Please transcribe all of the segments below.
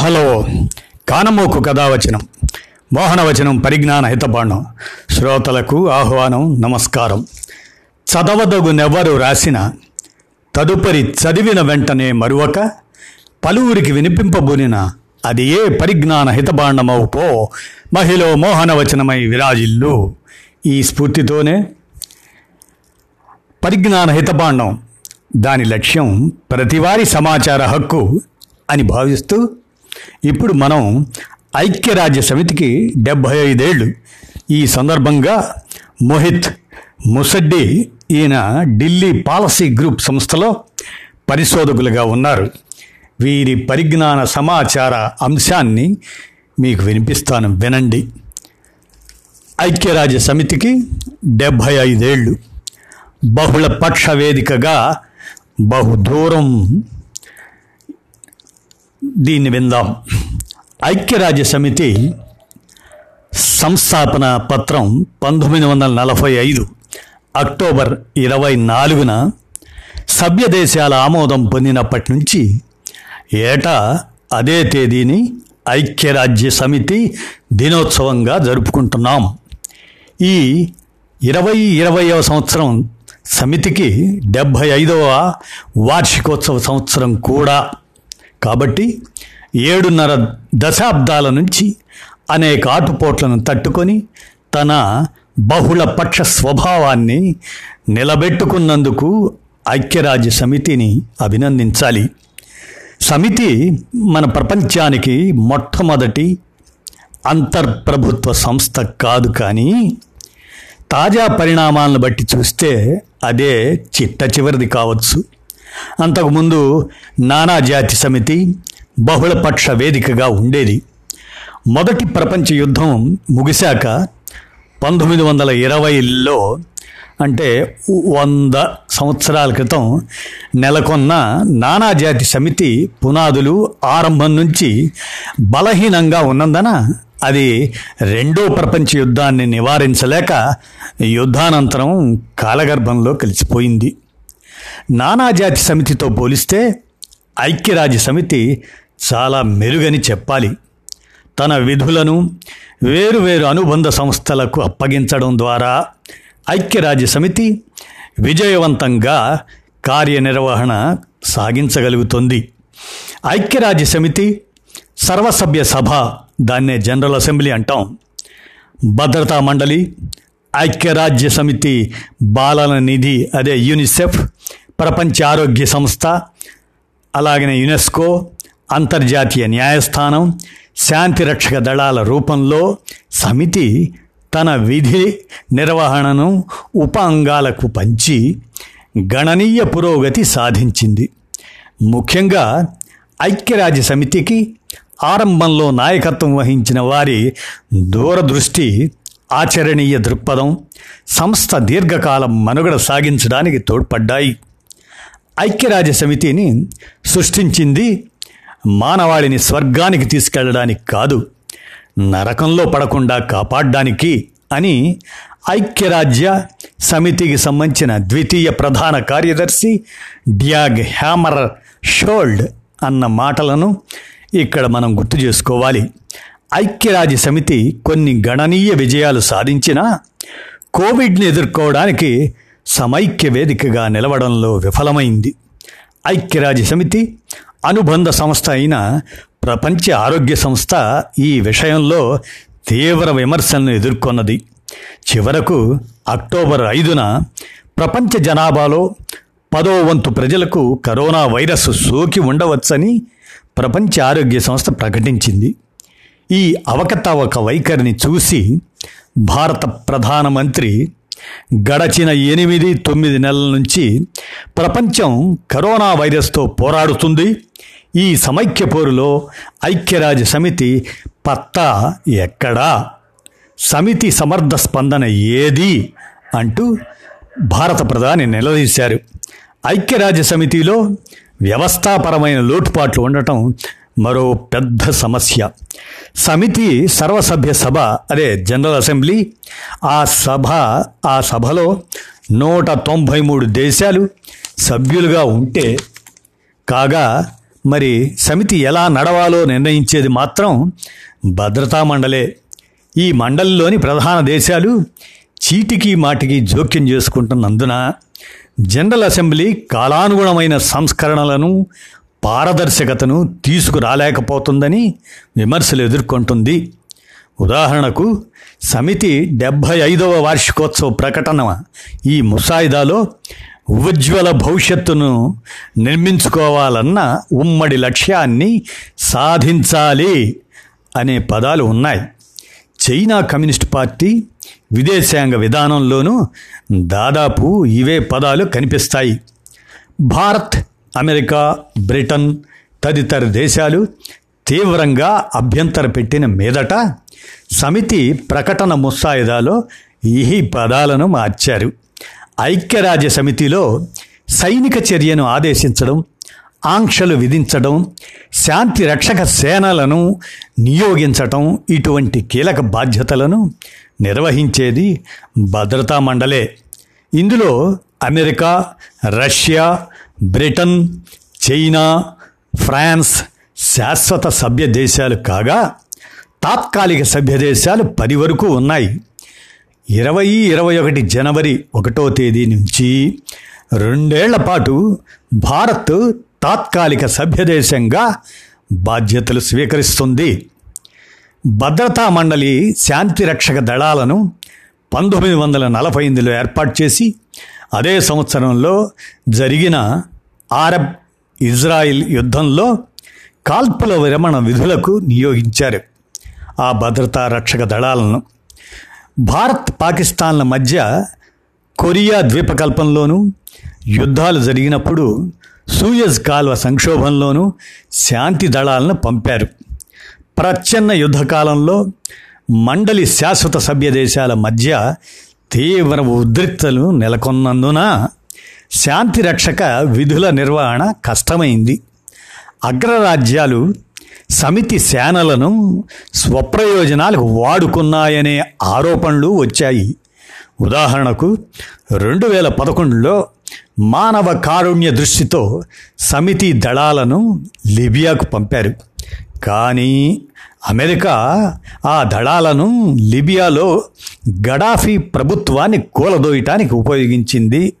Hello కానమోకు కథావచనం మోహనవచనం పరిజ్ఞాన హితబాణం శ్రోతలకు ఆహ్వానం నమస్కారం. చదవదగునెవ్వరు రాసిన తదుపరి చదివిన వెంటనే మరువక పలువురికి వినిపింపబూనిన అది ఏ పరిజ్ఞాన హితబాండమవు పో మహిళ మోహనవచనమై విరాజిల్లు. ఈ స్ఫూర్తితోనే పరిజ్ఞాన హితబాండం దాని లక్ష్యం ప్రతివారి సమాచార హక్కు అని భావిస్తూ ఇప్పుడు మనం ఐక్యరాజ్య సమితికి డెబ్భై ఐదేళ్ళు. ఈ సందర్భంగా మోహిత్ ముసడ్డి ఈయన ఢిల్లీ పాలసీ గ్రూప్ సంస్థలో పరిశోధకులుగా ఉన్నారు. వీరి పరిజ్ఞాన సమాచార అంశాన్ని మీకు వినిపిస్తాను వినండి. ఐక్యరాజ్య సమితికి డెబ్భై ఐదేళ్ళు. బహుళ పక్ష వేదికగా బహుదూరం దీన్ని విందాం. ఐక్యరాజ్య సమితి సంస్థాపన పత్రం పంతొమ్మిది వందల నలభై ఐదు అక్టోబర్ ఇరవై నాలుగున సభ్య దేశాల ఆమోదం పొందినప్పటి నుంచి ఏటా అదే తేదీని ఐక్యరాజ్య సమితి దినోత్సవంగా జరుపుకుంటున్నాం. ఈ ఇరవై ఇరవయవ సంవత్సరం సమితికి డెబ్భై ఐదవ వార్షికోత్సవ సంవత్సరం కూడా కాబట్టి ఏడున్నర దశాబ్దాల నుంచి అనేక ఆటుపోట్లను తట్టుకొని తన బహుళ పక్ష స్వభావాన్ని నిలబెట్టుకున్నందుకు ఐక్యరాజ్య సమితిని అభినందించాలి. సమితి మన ప్రపంచానికి మొట్టమొదటి అంతర్ప్రభుత్వ సంస్థ కాదు కానీ తాజా పరిణామాలను బట్టి చూస్తే అదే చిట్ట చివరిది కావచ్చు. అంతకుముందు నానాజాతి సమితి బహుళపక్ష వేదికగా ఉండేది. మొదటి ప్రపంచ యుద్ధం ముగిశాక పంతొమ్మిది వందల ఇరవైలో అంటే వంద సంవత్సరాల క్రితం నెలకొన్న నానాజాతి సమితి పునాదులు ఆరంభం నుంచి బలహీనంగా ఉన్నందున అది రెండో ప్రపంచ యుద్ధాన్ని నివారించలేక యుద్ధానంతరం కాలగర్భంలో కలిసిపోయింది. నానాజాతి సమితితో పోలిస్తే ఐక్యరాజ్య సమితి చాలా మెరుగని చెప్పాలి. తన విధులను వేరువేరు అనుబంధ సంస్థలకు అప్పగించడం ద్వారా ఐక్యరాజ్య సమితి విజయవంతంగా కార్యనిర్వహణ సాగించగలుగుతుంది. ఐక్యరాజ్య సమితి సర్వసభ్య సభ దాన్నే జనరల్ అసెంబ్లీ అంటాం. భద్రతా మండలి ఐక్యరాజ్య సమితి బాలల నిధి అదే యూనిసెఫ్ ప్రపంచ ఆరోగ్య సంస్థ అలాగనే యునెస్కో అంతర్జాతీయ న్యాయస్థానం శాంతి రక్షక దళాల రూపంలో సమితి తన విధి నిర్వహణను ఉప అంగాలకు పంచి గణనీయ పురోగతి సాధించింది. ముఖ్యంగా ఐక్యరాజ్య సమితికి ఆరంభంలో నాయకత్వం వహించిన వారి దూరదృష్టి ఆచరణీయ దృక్పథం సంస్థ దీర్ఘకాలం మనుగడ సాగించడానికి తోడ్పడ్డాయి. ఐక్యరాజ్య సమితిని సృష్టించింది మానవాళిని స్వర్గానికి తీసుకెళ్ళడానికి కాదు నరకంలో పడకుండా కాపాడడానికి అని ఐక్యరాజ్య సమితికి సంబంధించిన ద్వితీయ ప్రధాన కార్యదర్శి డ్యాగ్ హ్యామర్ షోల్డ్ అన్న మాటలను ఇక్కడ మనం గుర్తు చేసుకోవాలి. ఐక్యరాజ్య సమితి కొన్ని గణనీయ విజయాలు సాధించినా కోవిడ్ని ఎదుర్కోవడానికి సమైక్య వేదికగా నిలవడంలో విఫలమైంది. ఐక్యరాజ్య సమితి అనుబంధ సంస్థ అయిన ప్రపంచ ఆరోగ్య సంస్థ ఈ విషయంలో తీవ్ర విమర్శలను ఎదుర్కొన్నది. చివరకు అక్టోబర్ ఐదున ప్రపంచ జనాభాలో పదో వంతు ప్రజలకు కరోనా వైరస్ సోకి ఉండవచ్చని ప్రపంచ ఆరోగ్య సంస్థ ప్రకటించింది. ఈ అవకతవక వైఖరిని చూసి భారత ప్రధానమంత్రి గడచిన ఎనిమిది తొమ్మిది నెలల నుంచి ప్రపంచం కరోనా వైరస్తో పోరాడుతుంది. ఈ సమైక్య పోరులో ఐక్యరాజ్య సమితి పత్తా ఎక్కడా? సమితి సమర్థ స్పందన ఏది? అంటూ భారత ప్రధాని నిలదీశారు. ఐక్యరాజ్య సమితిలో వ్యవస్థాపరమైన లోటుపాట్లు ఉండటం మరో పెద్ద సమస్య. సమితి సర్వసభ్య సభ అదే జనరల్ అసెంబ్లీ ఆ సభ ఆ సభలో నూట తొంభై మూడు దేశాలు సభ్యులుగా ఉంటే కాగా మరి సమితి ఎలా నడవాలో నిర్ణయించేది మాత్రం భద్రతా మండలే. ఈ మండలిలోని ప్రధాన దేశాలు చీటికి మాటికి జోక్యం చేసుకుంటున్నందున జనరల్ అసెంబ్లీ కాలానుగుణమైన సంస్కరణలను పారదర్శకతను తీసుకురాలేకపోతుందని విమర్శలు ఎదుర్కొంటుంది. ఉదాహరణకు సమితి డెబ్భై ఐదవ వార్షికోత్సవ ప్రకటన ఈ ముసాయిదాలో ఉజ్వల భవిష్యత్తును నిర్మించుకోవాలన్న ఉమ్మడి లక్ష్యాన్ని సాధించాలి అనే పదాలు ఉన్నాయి. చైనా కమ్యూనిస్ట్ పార్టీ విదేశాంగ విధానంలోనూ దాదాపు ఇవే పదాలు కనిపిస్తాయి. భారత్ అమెరికా బ్రిటన్ తదితర దేశాలు తీవ్రంగా అభ్యంతర పెట్టిన మీదట సమితి ప్రకటన ముసాయిదాలో ఈ పదాలను మార్చారు. ఐక్యరాజ్య సమితిలో సైనిక చర్యను ఆదేశించడం ఆంక్షలు విధించడం శాంతి రక్షక సేనలను నియోగించటం ఇటువంటి కీలక బాధ్యతలను నిర్వహించేది భద్రతా మండలే. ఇందులో America Russia Britain China France శాశ్వత సభ్య దేశాలు కాగా తాత్కాలిక సభ్య దేశాలు పది వరకు ఉన్నాయి. ఇరవై ఇరవై ఒకటి జనవరి ఒకటో తేదీ నుంచి రెండేళ్ళ పాటు భారత్ తాత్కాలిక సభ్యదేశంగా బాధ్యతలు స్వీకరిస్తుంది. భద్రతా మండలి శాంతి రక్షక దళాలను పంతొమ్మిది వందల నలభై ఎనిమిదిలో ఏర్పాటు చేసి అదే సంవత్సరంలో జరిగిన ఆరబ్ ఇజ్రాయిల్ యుద్ధంలో కాల్పుల విరమణ విధులకు నియోగించారు. ఆ భద్రతా రక్షక దళాలను భారత్ పాకిస్తాన్ల మధ్య కొరియా ద్వీపకల్పంలోనూ యుద్ధాలు జరిగినప్పుడు సూయజ్ కాల్వ సంక్షోభంలోనూ శాంతి దళాలను పంపారు. ప్రచ్ఛన్న యుద్ధకాలంలో మండలి శాశ్వత సభ్య దేశాల మధ్య తీవ్ర ఉద్రిక్తలు నెలకొన్నందున శాంతి రక్షక విధుల నిర్వహణ కష్టమైంది. అగ్రరాజ్యాలు సమితి సేనలను స్వప్రయోజనాలకు వాడుకున్నాయనే ఆరోపణలు వచ్చాయి. ఉదాహరణకు రెండు వేల పదకొండులో మానవ కారుణ్య దృష్టితో సమితి దళాలను లిబియాకు పంపారు. కానీ అమెరికా ఆ దళాలను లిబియాలో గడాఫీ ప్రభుత్వాన్ని కూలదోయటానికి ఉపయోగించింది.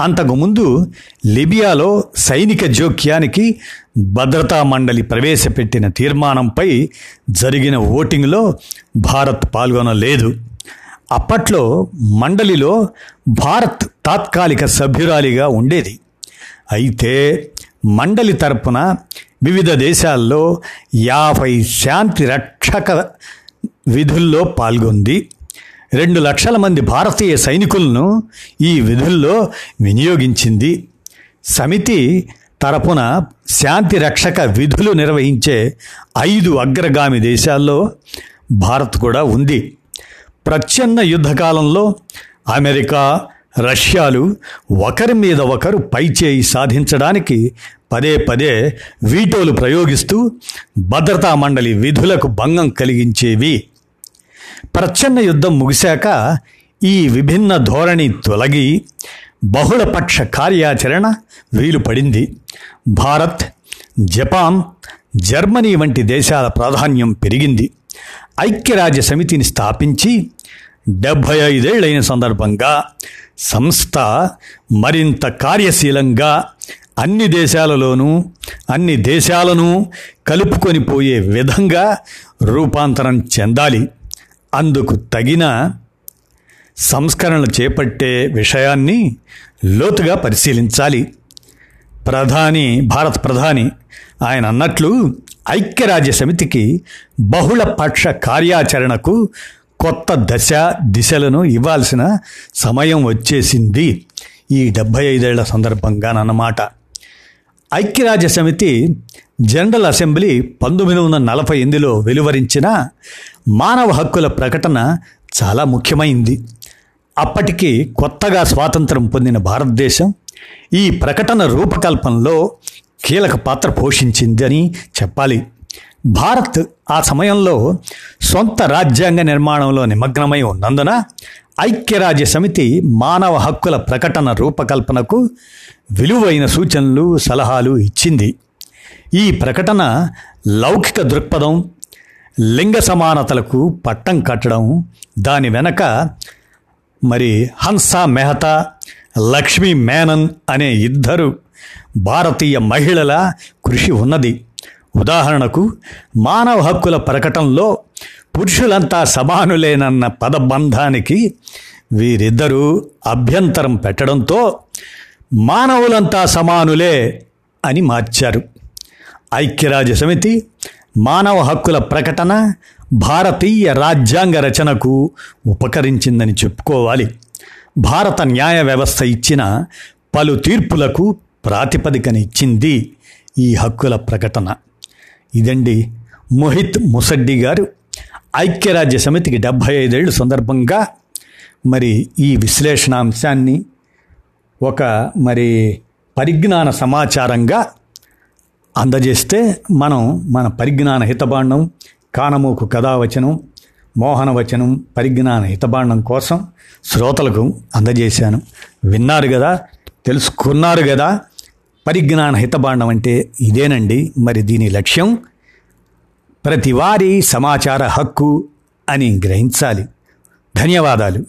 అంతకుముందు లిబియాలో సైనిక జోక్యానికి భద్రతా మండలి ప్రవేశపెట్టిన తీర్మానంపై జరిగిన ఓటింగ్లో భారత్ పాల్గొనలేదు. అప్పట్లో మండలిలో భారత్ తాత్కాలిక సభ్యురాలిగా ఉండేది. అయితే మండలి తరపున వివిధ దేశాల్లో యాభై శాంతి రక్షక విధుల్లో పాల్గొంది. రెండు లక్షల మంది భారతీయ సైనికులను ఈ విధుల్లో వినియోగించింది. సమితి తరపున శాంతి రక్షక విధులు నిర్వహించే ఐదు అగ్రగామి దేశాల్లో భారత్ కూడా ఉంది. ప్రచ్ఛన్న యుద్ధకాలంలో అమెరికా రష్యాలు ఒకరి మీద ఒకరు పైచేయి సాధించడానికి పదే పదే వీటోలు ప్రయోగిస్తూ భద్రతా మండలి విధులకు భంగం కలిగించేవి. ప్రచ్ఛన్న యుద్ధం ముగిశాక ఈ విభిన్న ధోరణి తొలగి బహుళపక్ష కార్యాచరణ వీలుపడింది. భారత్ జపాన్ జర్మనీ వంటి దేశాల ప్రాధాన్యం పెరిగింది. ఐక్యరాజ్య సమితిని స్థాపించి డెబ్భై ఐదేళ్ళైన సందర్భంగా సంస్థ మరింత కార్యశీలంగా అన్ని దేశాలలోనూ అన్ని దేశాలను కలుపుకొని పోయే విధంగా రూపాంతరం చెందాలి. అందుకు తగిన సంస్కరణలు చేపట్టే విషయాన్ని లోతుగా పరిశీలించాలి. ప్రధాని భారత ప్రధాని ఆయన అన్నట్లు ఐక్యరాజ్య సమితికి బహుళ పక్ష కార్యాచరణకు కొత్త దశ దిశలను ఇవ్వాల్సిన సమయం వచ్చేసింది ఈ డెబ్భై ఐదేళ్ళ సందర్భంగానన్నమాట ఐక్యరాజ్య సమితి జనరల్ అసెంబ్లీ పంతొమ్మిది వందల నలభై ఎనిమిదిలో వెలువరించిన మానవ హక్కుల ప్రకటన చాలా ముఖ్యమైంది. అప్పటికి కొత్తగా స్వాతంత్రం పొందిన భారతదేశం ఈ ప్రకటన రూపకల్పనలో కీలక పాత్ర పోషించిందని చెప్పాలి. భారత్ ఆ సమయంలో సొంత రాజ్యాంగ నిర్మాణంలో నిమగ్నమై ఉన్నందున ఐక్యరాజ్య సమితి మానవ హక్కుల ప్రకటన రూపకల్పనకు విలువైన సూచనలు సలహాలు ఇచ్చింది. ఈ ప్రకటన లౌకిక దృక్పథం లింగ సమానతలకు పట్టం కట్టడం దాని వెనక మరి హన్సా మెహతా లక్ష్మీ మేనన్ అనే ఇద్దరు భారతీయ మహిళల కృషి ఉన్నది. ఉదాహరణకు మానవ హక్కుల ప్రకటనలో పురుషులంతా సమానులేనన్న పదబంధానికి వీరిద్దరూ అభ్యంతరం పెట్టడంతో మానవులంతా సమానులే అని మార్చారు. ఐక్యరాజ్య సమితి మానవ హక్కుల ప్రకటన భారతీయ రాజ్యాంగ రచనకు ఉపకరించిందని చెప్పుకోవాలి. భారత న్యాయ వ్యవస్థ ఇచ్చిన పలు తీర్పులకు ప్రాతిపదికనిచ్చింది ఈ హక్కుల ప్రకటన. ఇదండి మోహిత్ ముసడ్డి గారు ఐక్యరాజ్య సమితికి డెబ్భై ఐదేళ్ళు సందర్భంగా మరి ఈ విశ్లేషణాంశాన్ని ఒక మరి పరిజ్ఞాన సమాచారంగా అందజేస్తే మనం మన పరిజ్ఞాన హితబాండం కానమూకు కథావచనం మోహనవచనం పరిజ్ఞాన హితబాండం కోసం శ్రోతలకు అందజేశాను. విన్నారు కదా తెలుసుకున్నారు కదా పరిజ్ఞాన హితబాండం అంటే ఇదేనండి. మరి దీని లక్ష్యం ప్రతివారీ సమాచార హక్కు అని గ్రహించాలి. ధన్యవాదాలు.